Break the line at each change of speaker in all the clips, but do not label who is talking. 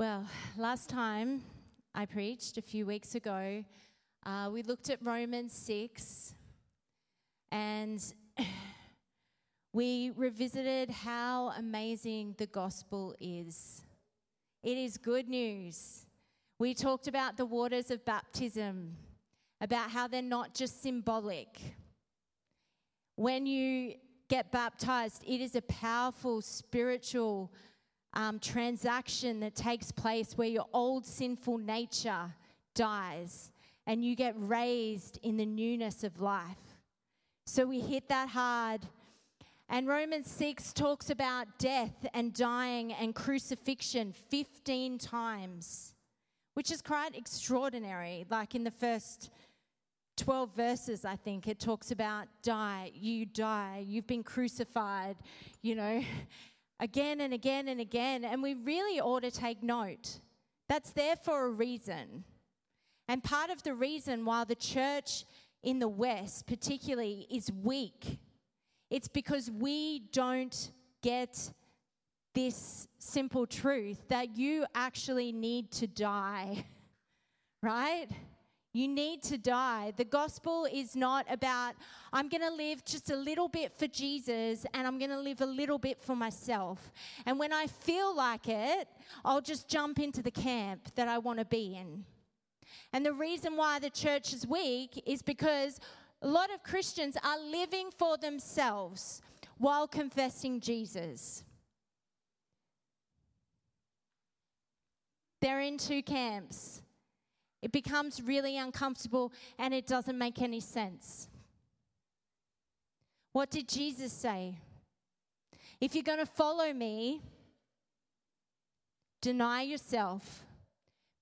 Well, last time I preached a few weeks ago, uh, we looked at Romans 6 and we revisited how amazing the gospel is. It is good news. We talked about the waters of baptism, about how they're not just symbolic. When you get baptized, it is a powerful spiritual um, transaction that takes place where your old sinful nature dies and you get raised in the newness of life. So we hit that hard. And Romans 6 talks about death and dying and crucifixion 15 times, which is quite extraordinary. Like in the first 12 verses, I think, it talks about die, you die, you've been crucified, you know again and again and again. And we really ought to take note. That's there for a reason. And part of the reason why the church in the West, particularly, is weak, it's because we don't get this simple truth that you actually need to die, right? You need to die. The gospel is not about, I'm going to live just a little bit for Jesus and I'm going to live a little bit for myself. And when I feel like it, I'll just jump into the camp that I want to be in. And the reason why the church is weak is because a lot of Christians are living for themselves while confessing Jesus. They're in two camps. It becomes really uncomfortable and it doesn't make any sense. What did Jesus say? If you're going to follow me, deny yourself,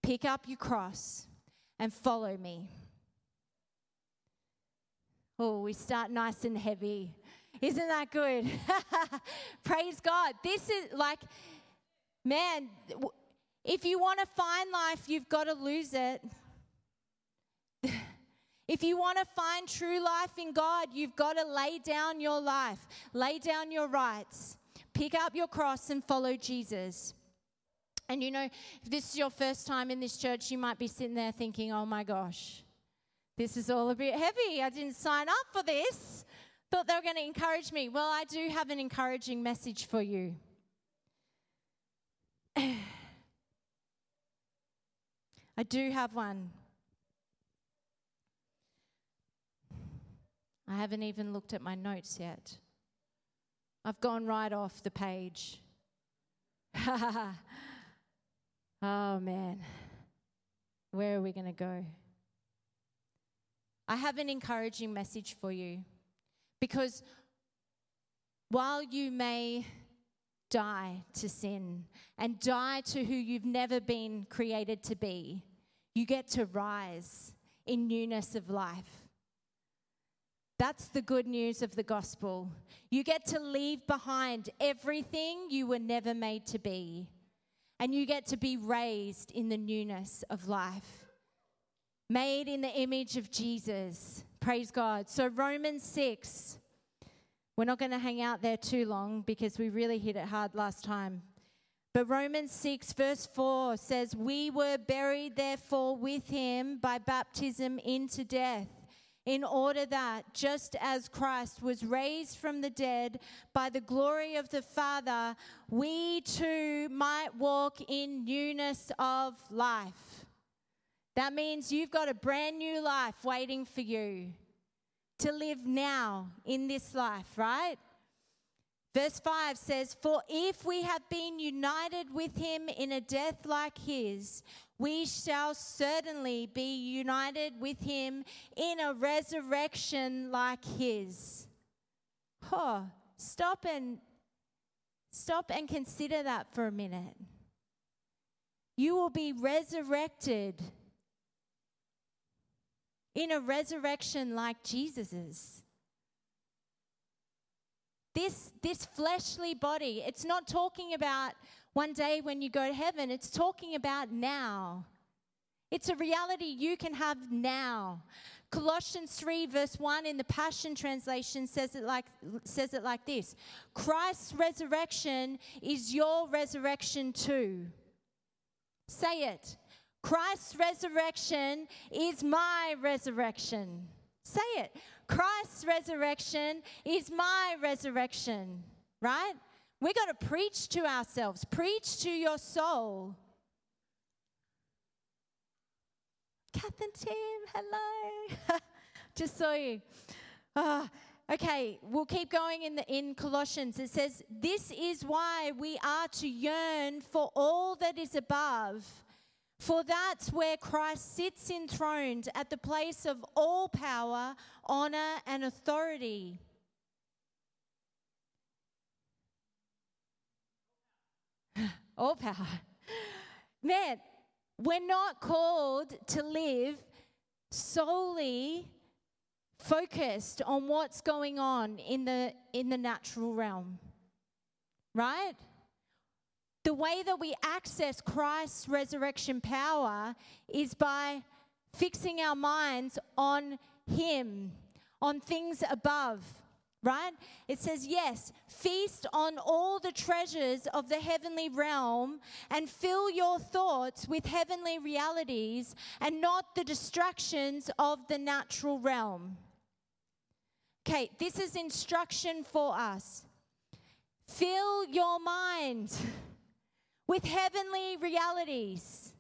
pick up your cross, and follow me. Oh, we start nice and heavy. Isn't that good? Praise God. This is like, man, if you want to find life, you've got to lose it. If you want to find true life in God, you've got to lay down your life, lay down your rights, pick up your cross, and follow Jesus. And you know, if this is your first time in this church, you might be sitting there thinking, oh my gosh, this is all a bit heavy. I didn't sign up for this. Thought they were going to encourage me. Well, I do have an encouraging message for you. I do have one. I haven't even looked at my notes yet. I've gone right off the page. oh, man. Where are we going to go? I have an encouraging message for you because while you may die to sin and die to who you've never been created to be, you get to rise in newness of life. That's the good news of the gospel. You get to leave behind everything you were never made to be, and you get to be raised in the newness of life. Made in the image of Jesus. Praise God. So, Romans 6 we're not going to hang out there too long because we really hit it hard last time. But Romans 6, verse 4 says, We were buried, therefore, with him by baptism into death, in order that, just as Christ was raised from the dead by the glory of the Father, we too might walk in newness of life. That means you've got a brand new life waiting for you to live now in this life, right? Verse 5 says, For if we have been united with him in a death like his, we shall certainly be united with him in a resurrection like his. Oh, stop and stop and consider that for a minute. You will be resurrected in a resurrection like Jesus's. This, this fleshly body, it's not talking about one day when you go to heaven, it's talking about now. It's a reality you can have now. Colossians 3, verse 1 in the Passion Translation says it like, says it like this Christ's resurrection is your resurrection too. Say it. Christ's resurrection is my resurrection. Say it. Christ's resurrection is my resurrection, right? We got to preach to ourselves, preach to your soul. Kath and Tim, hello. Just saw you. Oh, okay, we'll keep going in the in Colossians. It says, "This is why we are to yearn for all that is above." For that's where Christ sits enthroned at the place of all power, honor, and authority. all power. Man, we're not called to live solely focused on what's going on in the in the natural realm. Right? The way that we access Christ's resurrection power is by fixing our minds on him, on things above right? It says, Yes, feast on all the treasures of the heavenly realm and fill your thoughts with heavenly realities and not the distractions of the natural realm. Okay, this is instruction for us. Fill your mind with heavenly realities.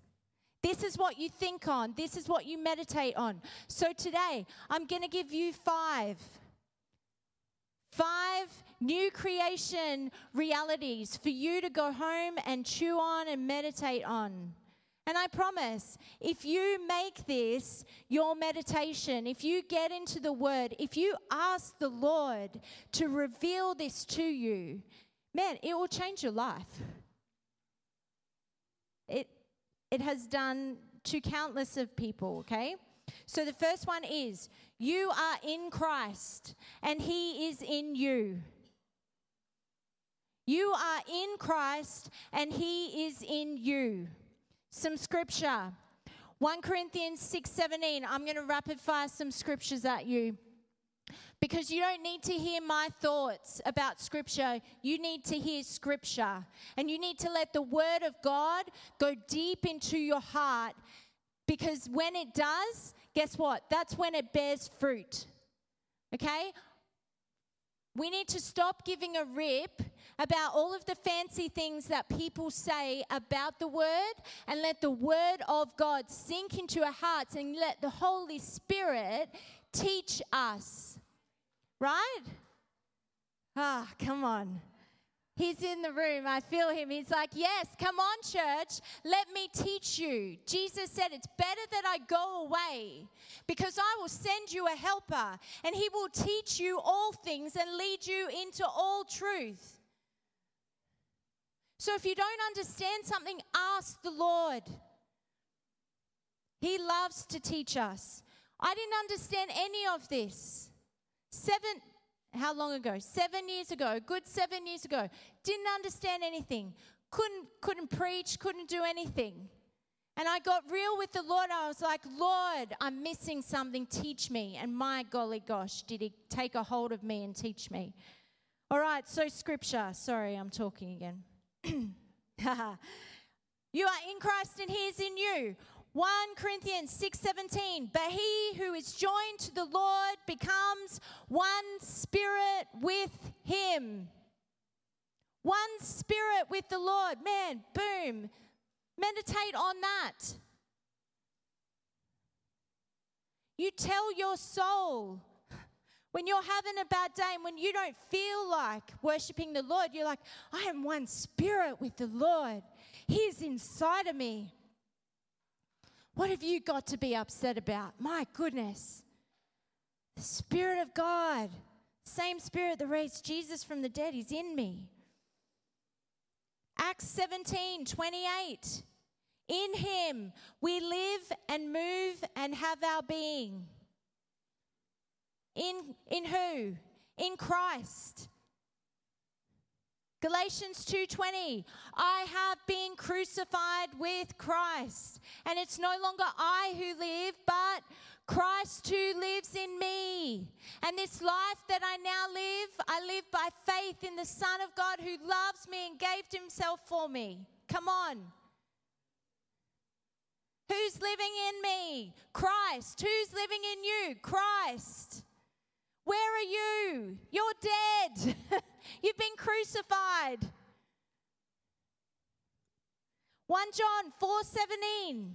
This is what you think on. This is what you meditate on. So today, I'm going to give you five Five new creation realities for you to go home and chew on and meditate on. And I promise, if you make this your meditation, if you get into the Word, if you ask the Lord to reveal this to you, man, it will change your life. It, has done to countless of people, okay? So the first one is you are in Christ and He is in you. You are in Christ and He is in you. Some scripture. 1 Corinthians 6:17. I'm going to rapid fire some scriptures at you. Because you don't need to hear my thoughts about scripture. You need to hear scripture. And you need to let the word of God go deep into your heart. Because when it does, guess what? That's when it bears fruit. Okay? We need to stop giving a rip about all of the fancy things that people say about the word and let the word of God sink into our hearts and let the Holy Spirit teach us. Right? Ah, come on. He's in the room. I feel him. He's like, Yes, come on, church. Let me teach you. Jesus said, It's better that I go away because I will send you a helper and he will teach you all things and lead you into all truth. So if you don't understand something, ask the Lord. He loves to teach us. I didn't understand any of this. Seven, how long ago? Seven years ago, good seven years ago. Didn't understand anything. Couldn't, couldn't preach, couldn't do anything. And I got real with the Lord. I was like, Lord, I'm missing something. Teach me. And my golly gosh, did He take a hold of me and teach me. All right, so scripture. Sorry, I'm talking again. you are in Christ and He is in you. 1 Corinthians 6:17 But he who is joined to the Lord becomes one spirit with him. One spirit with the Lord. Man, boom. Meditate on that. You tell your soul when you're having a bad day and when you don't feel like worshiping the Lord, you're like, I am one spirit with the Lord. He is inside of me. What have you got to be upset about? My goodness. The Spirit of God, same Spirit that raised Jesus from the dead, is in me. Acts 17 28. In him we live and move and have our being. In, in who? In Christ. Galatians 2:20 I have been crucified with Christ and it's no longer I who live but Christ who lives in me and this life that I now live I live by faith in the son of God who loves me and gave himself for me come on Who's living in me? Christ. Who's living in you? Christ. Where are you? You're dead. You've been crucified. 1 John 4:17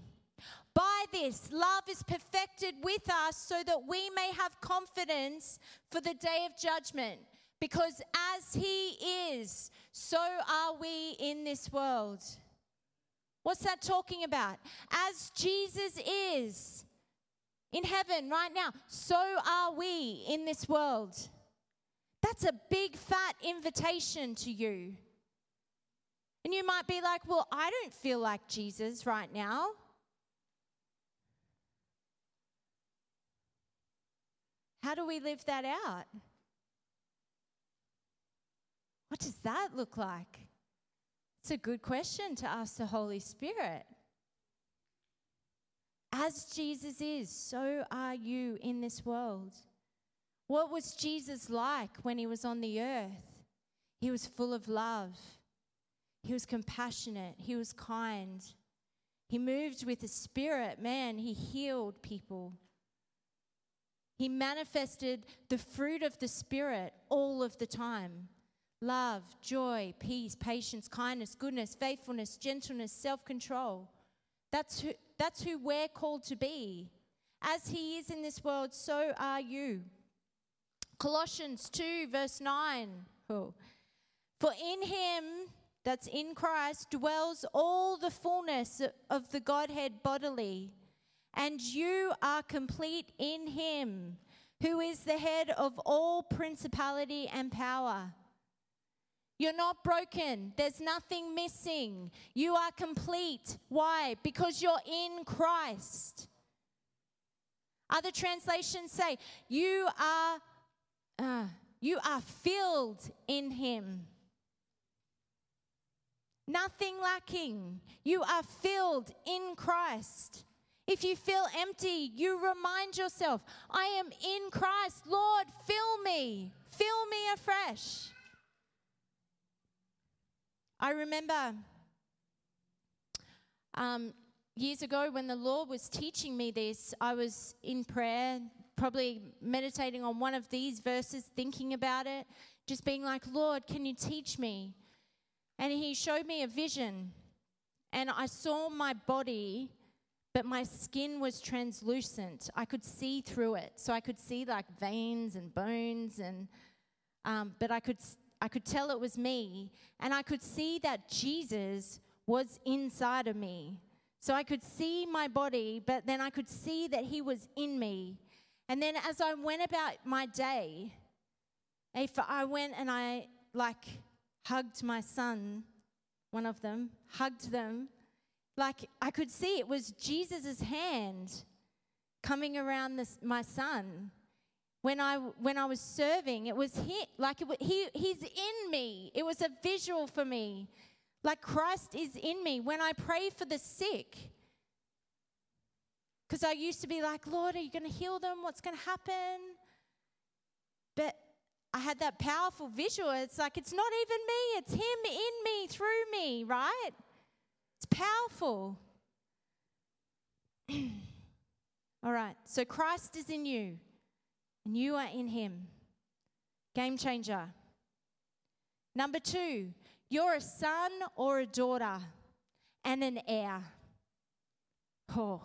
By this love is perfected with us so that we may have confidence for the day of judgment because as he is so are we in this world. What's that talking about? As Jesus is in heaven right now, so are we in this world. That's a big fat invitation to you. And you might be like, well, I don't feel like Jesus right now. How do we live that out? What does that look like? It's a good question to ask the Holy Spirit. As Jesus is, so are you in this world. What was Jesus like when he was on the earth? He was full of love, he was compassionate, he was kind. He moved with the Spirit, man, he healed people. He manifested the fruit of the Spirit all of the time love, joy, peace, patience, kindness, goodness, faithfulness, gentleness, self control. That's who, that's who we're called to be. As He is in this world, so are you. Colossians 2, verse 9. Oh. For in Him, that's in Christ, dwells all the fullness of the Godhead bodily, and you are complete in Him, who is the head of all principality and power. You're not broken. There's nothing missing. You are complete. Why? Because you're in Christ. Other translations say, You are, uh, you are filled in Him. Nothing lacking. You are filled in Christ. If you feel empty, you remind yourself, I am in Christ. Lord, fill me. Fill me afresh. I remember um, years ago when the Lord was teaching me this, I was in prayer, probably meditating on one of these verses, thinking about it, just being like, Lord, can you teach me? And He showed me a vision, and I saw my body, but my skin was translucent. I could see through it. So I could see like veins and bones, and um, but I could I could tell it was me, and I could see that Jesus was inside of me. So I could see my body, but then I could see that He was in me. And then as I went about my day, if I went and I like hugged my son, one of them, hugged them, like I could see it was Jesus' hand coming around this, my son when I when I was serving, it was he, like it, he he's in me. It was a visual for me, like Christ is in me. When I pray for the sick, because I used to be like, Lord, are you going to heal them? What's going to happen? But I had that powerful visual. It's like it's not even me; it's Him in me, through me. Right? It's powerful. All right. So Christ is in you and you are in Him. Game changer. Number two, you're a son or a daughter and an heir. Oh.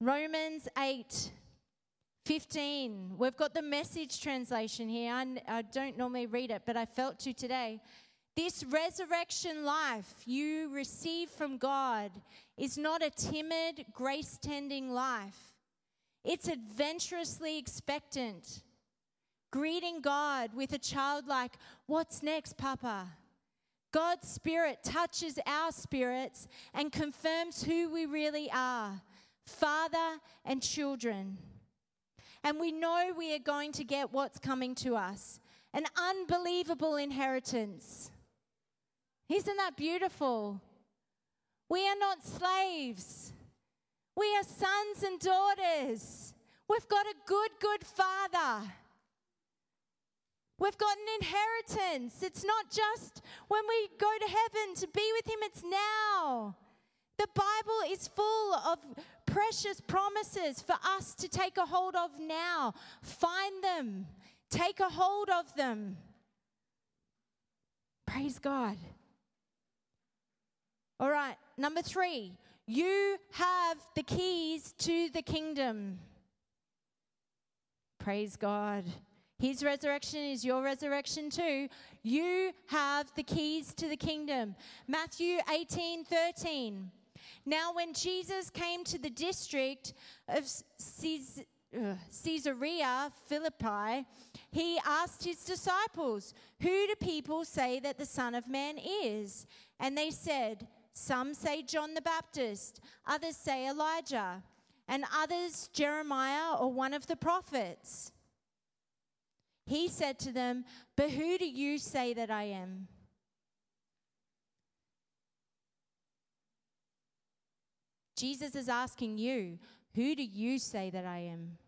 Romans 8 15. We've got the message translation here. I, I don't normally read it, but I felt to today. This resurrection life you receive from God is not a timid, grace tending life it's adventurously expectant, greeting God with a childlike, What's next, Papa? God's Spirit touches our spirits and confirms who we really are Father and children. And we know we are going to get what's coming to us an unbelievable inheritance. Isn't that beautiful? We are not slaves. We are sons and daughters. We've got a good, good father. We've got an inheritance. It's not just when we go to heaven to be with him, it's now. The Bible is full of precious promises for us to take a hold of now. Find them, take a hold of them. Praise God. All right, number three, you have the keys to the kingdom. Praise God. His resurrection is your resurrection too. You have the keys to the kingdom. Matthew 18 13. Now, when Jesus came to the district of Caesarea Philippi, he asked his disciples, Who do people say that the Son of Man is? And they said, Some say John the Baptist, others say Elijah, and others Jeremiah or one of the prophets. He said to them, But who do you say that I am? Jesus is asking you, Who do you say that I am?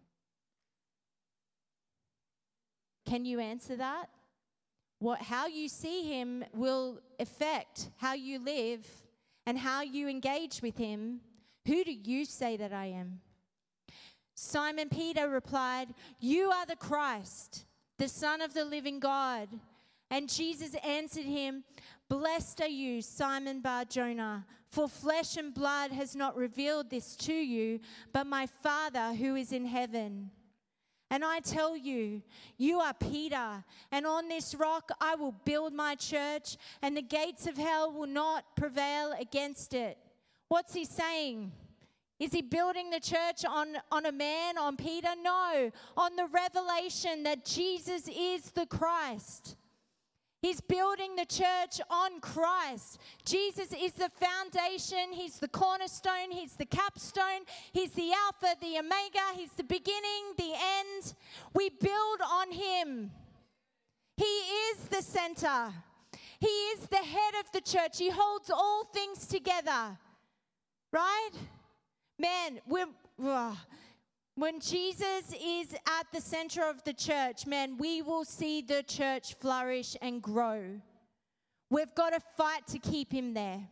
Can you answer that? What, how you see him will affect how you live and how you engage with him. Who do you say that I am? Simon Peter replied, You are the Christ, the Son of the living God. And Jesus answered him, Blessed are you, Simon Bar Jonah, for flesh and blood has not revealed this to you, but my Father who is in heaven. And I tell you, you are Peter, and on this rock I will build my church, and the gates of hell will not prevail against it. What's he saying? Is he building the church on, on a man, on Peter? No, on the revelation that Jesus is the Christ. He's building the church on Christ. Jesus is the foundation, He's the cornerstone, He's the capstone, He's the Alpha, the Omega, He's the beginning, the end. We build on Him. He is the center, He is the head of the church. He holds all things together, right? Man, we're. When Jesus is at the center of the church, man, we will see the church flourish and grow. We've got to fight to keep him there.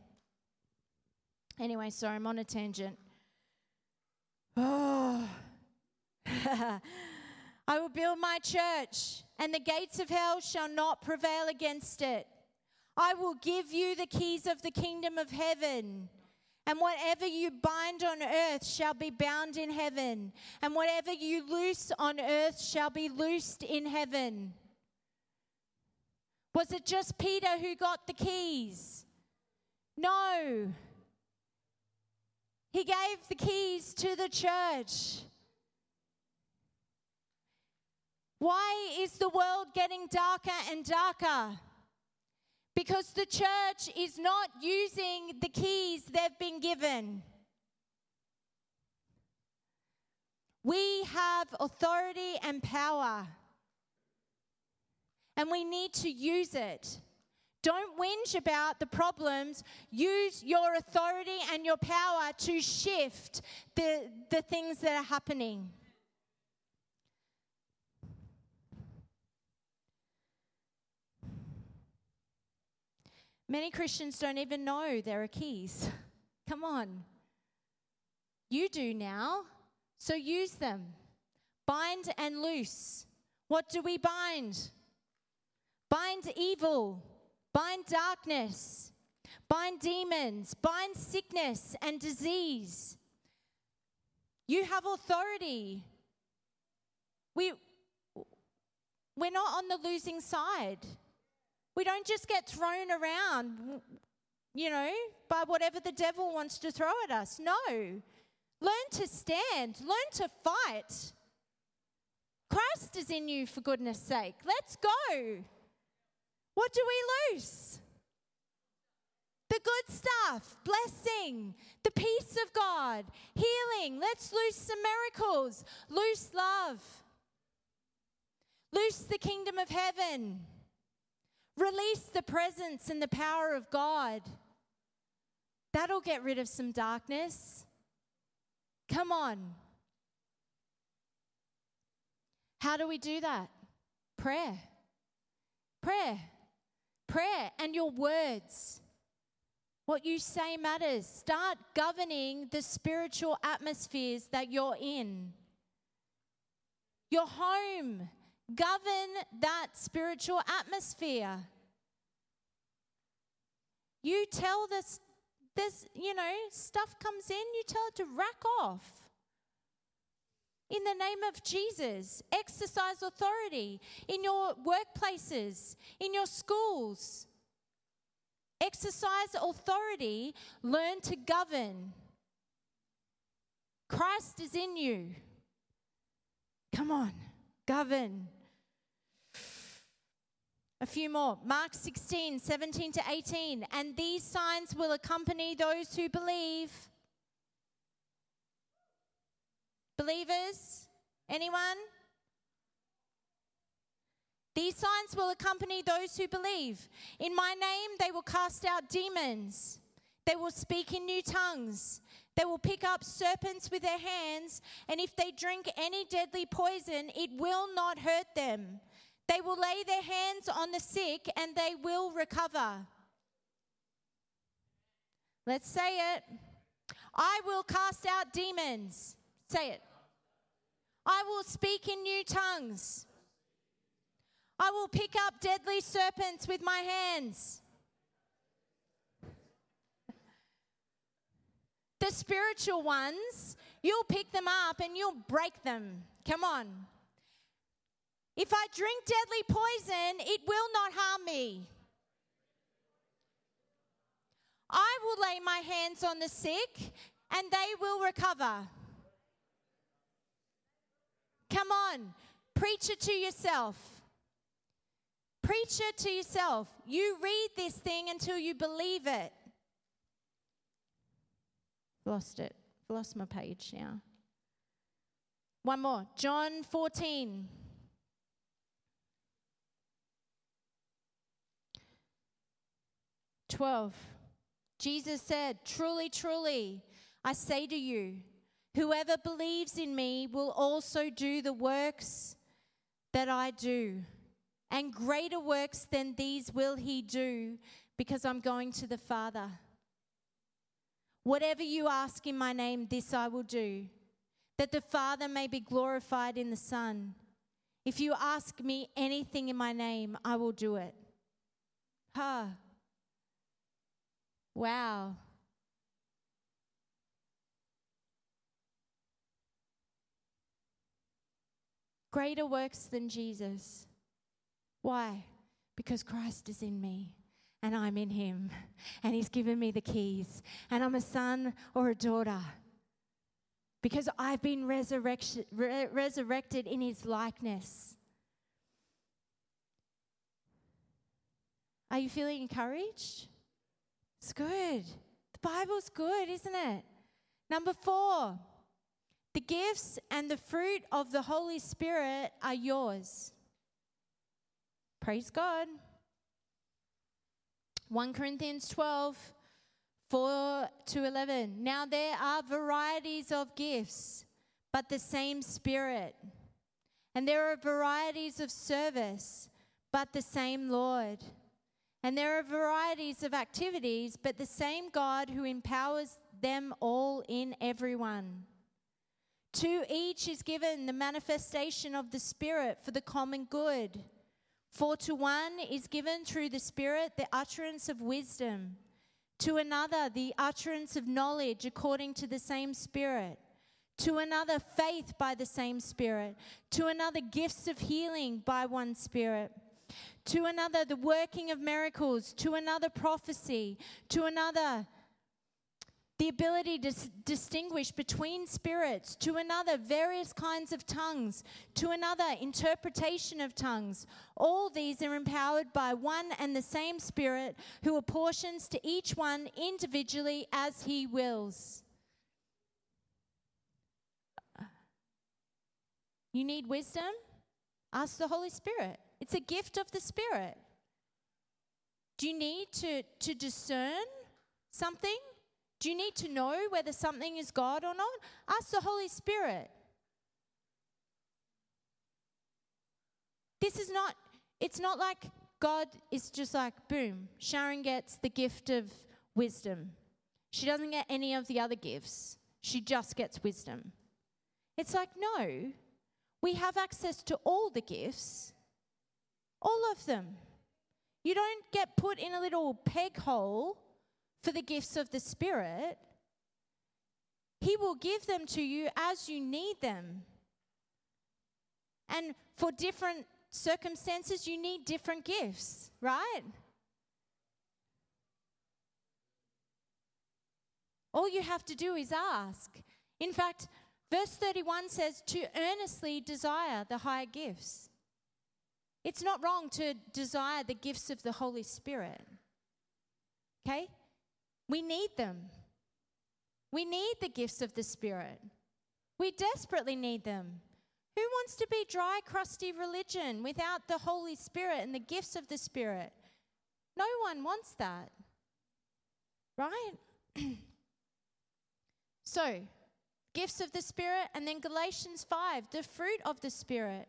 Anyway, sorry, I'm on a tangent. Oh. I will build my church, and the gates of hell shall not prevail against it. I will give you the keys of the kingdom of heaven. And whatever you bind on earth shall be bound in heaven, and whatever you loose on earth shall be loosed in heaven. Was it just Peter who got the keys? No. He gave the keys to the church. Why is the world getting darker and darker? Because the church is not using the keys they've been given. We have authority and power, and we need to use it. Don't whinge about the problems. Use your authority and your power to shift the, the things that are happening. Many Christians don't even know there are keys. Come on. You do now, so use them. Bind and loose. What do we bind? Bind evil, bind darkness, bind demons, bind sickness and disease. You have authority. We, we're not on the losing side. We don't just get thrown around, you know, by whatever the devil wants to throw at us. No. Learn to stand, learn to fight. Christ is in you, for goodness sake. Let's go. What do we lose? The good stuff, blessing, the peace of God, healing. Let's lose some miracles, loose love, loose the kingdom of heaven. Release the presence and the power of God. That'll get rid of some darkness. Come on. How do we do that? Prayer. Prayer. Prayer and your words. What you say matters. Start governing the spiritual atmospheres that you're in. Your home, govern that spiritual atmosphere. You tell this, this, you know, stuff comes in, you tell it to rack off. In the name of Jesus, exercise authority in your workplaces, in your schools exercise authority, learn to govern. Christ is in you. Come on, govern. A few more. Mark 16, 17 to 18. And these signs will accompany those who believe. Believers? Anyone? These signs will accompany those who believe. In my name, they will cast out demons. They will speak in new tongues. They will pick up serpents with their hands, and if they drink any deadly poison, it will not hurt them. They will lay their hands on the sick, and they will recover. Let's say it. I will cast out demons. Say it. I will speak in new tongues. I will pick up deadly serpents with my hands. The spiritual ones, you'll pick them up and you'll break them. Come on. If I drink deadly poison, it will not harm me. I will lay my hands on the sick and they will recover. Come on, preach it to yourself. Preach it to yourself. You read this thing until you believe it. Lost it. Lost my page now. One more. John 14. Twelve. Jesus said, Truly, truly, I say to you, whoever believes in me will also do the works that I do and greater works than these will he do because I'm going to the Father. Whatever you ask in my name, this I will do, that the Father may be glorified in the Son. If you ask me anything in my name, I will do it. Huh. Wow. Greater works than Jesus. Why? Because Christ is in me and I'm in him and he's given me the keys and I'm a son or a daughter. Because I've been resurrected, re- resurrected in his likeness. Are you feeling encouraged? It's good. The Bible's good, isn't it? Number four, the gifts and the fruit of the Holy Spirit are yours. Praise God. 1 Corinthians 12, 4 to 11. Now there are varieties of gifts, but the same Spirit. And there are varieties of service, but the same Lord. And there are varieties of activities, but the same God who empowers them all in everyone. To each is given the manifestation of the Spirit for the common good. For to one is given through the Spirit the utterance of wisdom, to another the utterance of knowledge according to the same Spirit, to another faith by the same Spirit, to another gifts of healing by one Spirit, to another the working of miracles, to another prophecy, to another the ability to s- distinguish between spirits, to another, various kinds of tongues, to another, interpretation of tongues. All these are empowered by one and the same Spirit who apportions to each one individually as he wills. You need wisdom? Ask the Holy Spirit. It's a gift of the Spirit. Do you need to, to discern something? Do you need to know whether something is God or not? Ask the Holy Spirit. This is not, it's not like God is just like, boom, Sharon gets the gift of wisdom. She doesn't get any of the other gifts, she just gets wisdom. It's like, no, we have access to all the gifts, all of them. You don't get put in a little peg hole for the gifts of the Spirit. He will give them to you as you need them. And for different circumstances, you need different gifts, right? All you have to do is ask. In fact, verse 31 says to earnestly desire the higher gifts. It's not wrong to desire the gifts of the Holy Spirit. Okay? We need them. We need the gifts of the Spirit. We desperately need them. Who wants to be dry, crusty religion without the Holy Spirit and the gifts of the Spirit? No one wants that. Right? so, gifts of the Spirit, and then Galatians 5, the fruit of the Spirit.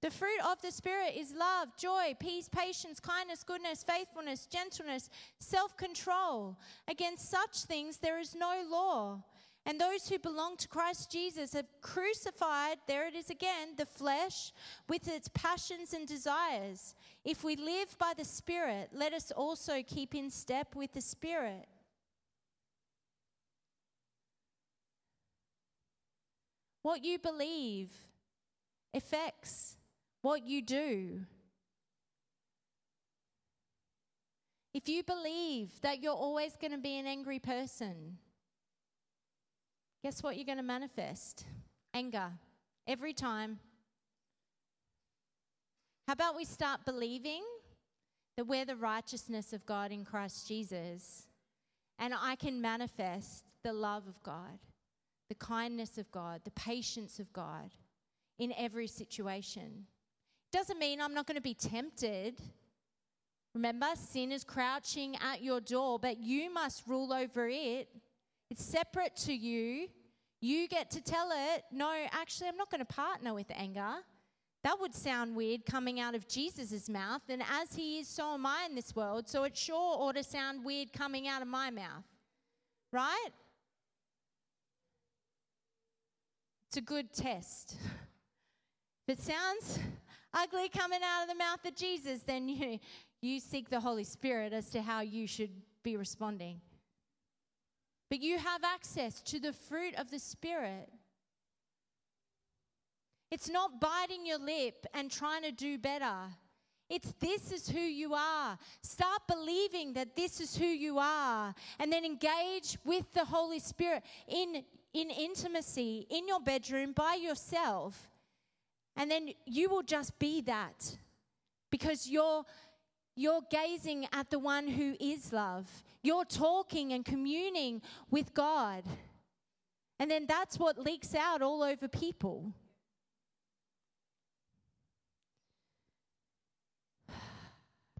The fruit of the Spirit is love, joy, peace, patience, kindness, goodness, faithfulness, gentleness, self control. Against such things there is no law. And those who belong to Christ Jesus have crucified, there it is again, the flesh with its passions and desires. If we live by the Spirit, let us also keep in step with the Spirit. What you believe affects what you do. If you believe that you're always going to be an angry person, guess what you're going to manifest? Anger. Every time. How about we start believing that we're the righteousness of God in Christ Jesus and I can manifest the love of God, the kindness of God, the patience of God in every situation? Doesn't mean I'm not going to be tempted. Remember, sin is crouching at your door, but you must rule over it. It's separate to you. You get to tell it, no, actually, I'm not going to partner with anger. That would sound weird coming out of Jesus' mouth. And as he is, so am I in this world. So it sure ought to sound weird coming out of my mouth. Right? It's a good test. If it sounds ugly coming out of the mouth of Jesus, then you, you seek the Holy Spirit as to how you should be responding. But you have access to the fruit of the Spirit. It's not biting your lip and trying to do better. It's this is who you are. Start believing that this is who you are and then engage with the Holy Spirit in, in intimacy in your bedroom by yourself and then you will just be that because you're you're gazing at the one who is love. You're talking and communing with God. And then that's what leaks out all over people.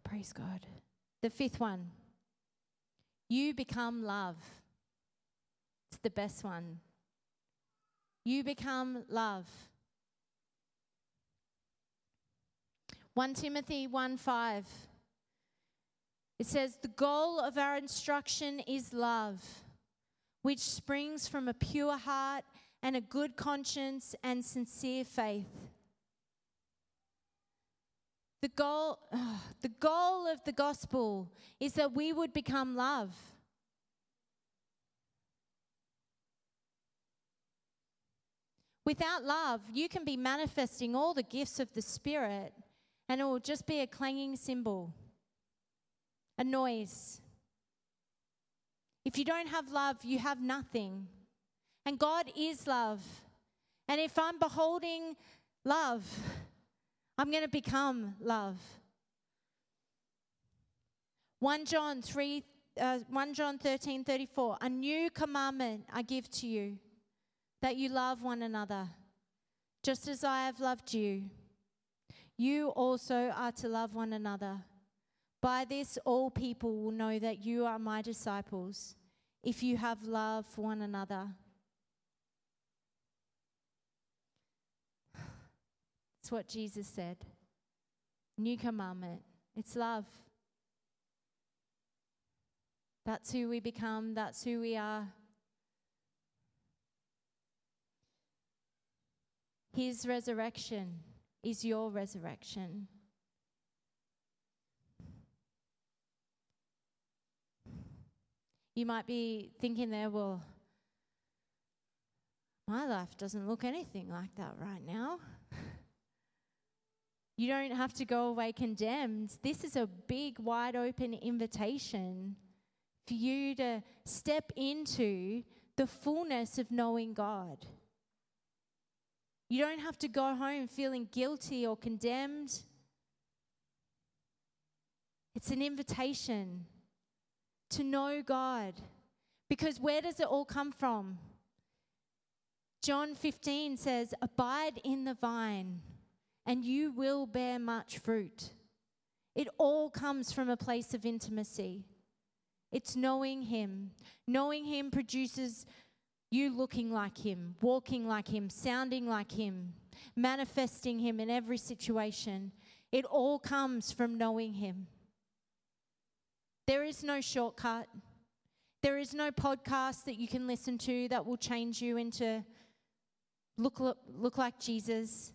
Praise God. The fifth one you become love. It's the best one. You become love. 1 Timothy 1 5. It says, The goal of our instruction is love, which springs from a pure heart and a good conscience and sincere faith. The goal, oh, the goal of the gospel is that we would become love. Without love, you can be manifesting all the gifts of the Spirit and it will just be a clanging cymbal, a noise. If you don't have love, you have nothing. And God is love. And if I'm beholding love, I'm going to become love. 1 John 3 uh, 1 John 13 34 A new commandment I give to you that you love one another just as I have loved you you also are to love one another. By this, all people will know that you are my disciples if you have love for one another. It's what Jesus said. New commandment it's love. That's who we become, that's who we are. His resurrection is your resurrection. You might be thinking there, well, my life doesn't look anything like that right now. You don't have to go away condemned. This is a big, wide open invitation for you to step into the fullness of knowing God. You don't have to go home feeling guilty or condemned. It's an invitation to know God. Because where does it all come from? John 15 says, Abide in the vine, and you will bear much fruit. It all comes from a place of intimacy. It's knowing Him. Knowing Him produces you looking like Him, walking like Him, sounding like Him, manifesting Him in every situation. It all comes from knowing Him. There is no shortcut. There is no podcast that you can listen to that will change you into look, look, look like Jesus.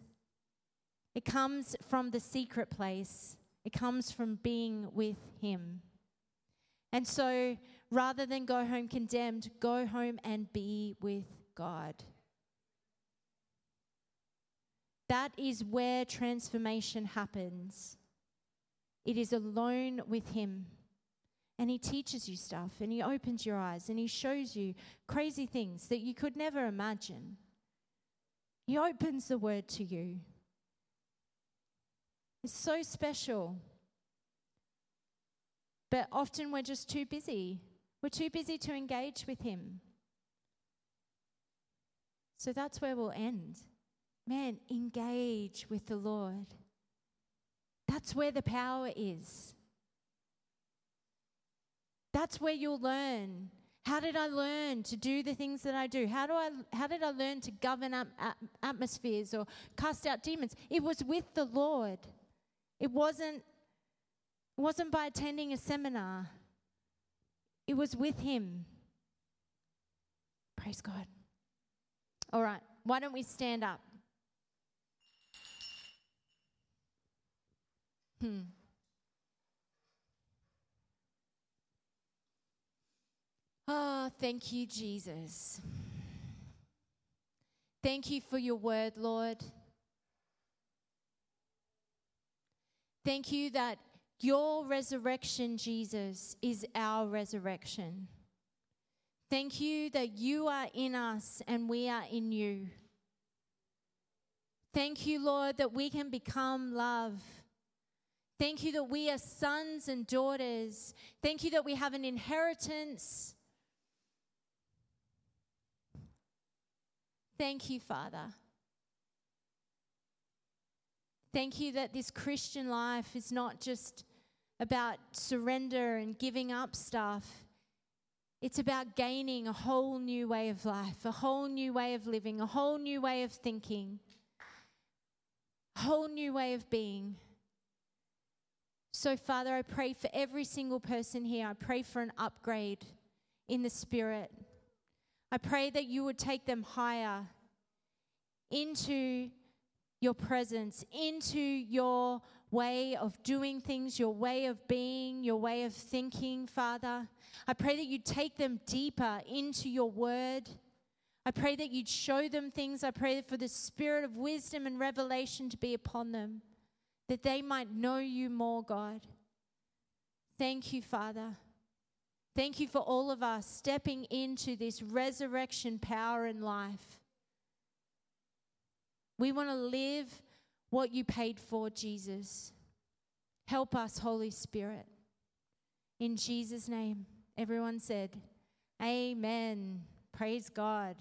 It comes from the secret place, it comes from being with Him. And so rather than go home condemned, go home and be with God. That is where transformation happens. It is alone with Him. And He teaches you stuff, and He opens your eyes, and He shows you crazy things that you could never imagine. He opens the word to you. It's so special. But often we're just too busy. We're too busy to engage with Him. So that's where we'll end. Man, engage with the Lord. That's where the power is. That's where you'll learn how did I learn to do the things that I do? How, do I, how did I learn to govern atmospheres or cast out demons? It was with the Lord. It wasn't, it wasn't by attending a seminar, it was with Him. Praise God. All right, why don't we stand up? Hmm. Oh, thank you, Jesus. Thank you for your word, Lord. Thank you that your resurrection, Jesus, is our resurrection. Thank you that you are in us and we are in you. Thank you, Lord, that we can become love. Thank you that we are sons and daughters. Thank you that we have an inheritance. Thank you, Father. Thank you that this Christian life is not just about surrender and giving up stuff. It's about gaining a whole new way of life, a whole new way of living, a whole new way of thinking, a whole new way of being. So, Father, I pray for every single person here. I pray for an upgrade in the Spirit. I pray that you would take them higher into your presence, into your way of doing things, your way of being, your way of thinking, Father. I pray that you'd take them deeper into your word. I pray that you'd show them things. I pray for the spirit of wisdom and revelation to be upon them, that they might know you more, God. Thank you, Father. Thank you for all of us stepping into this resurrection power and life. We want to live what you paid for, Jesus. Help us, Holy Spirit. In Jesus' name, everyone said, Amen. Praise God.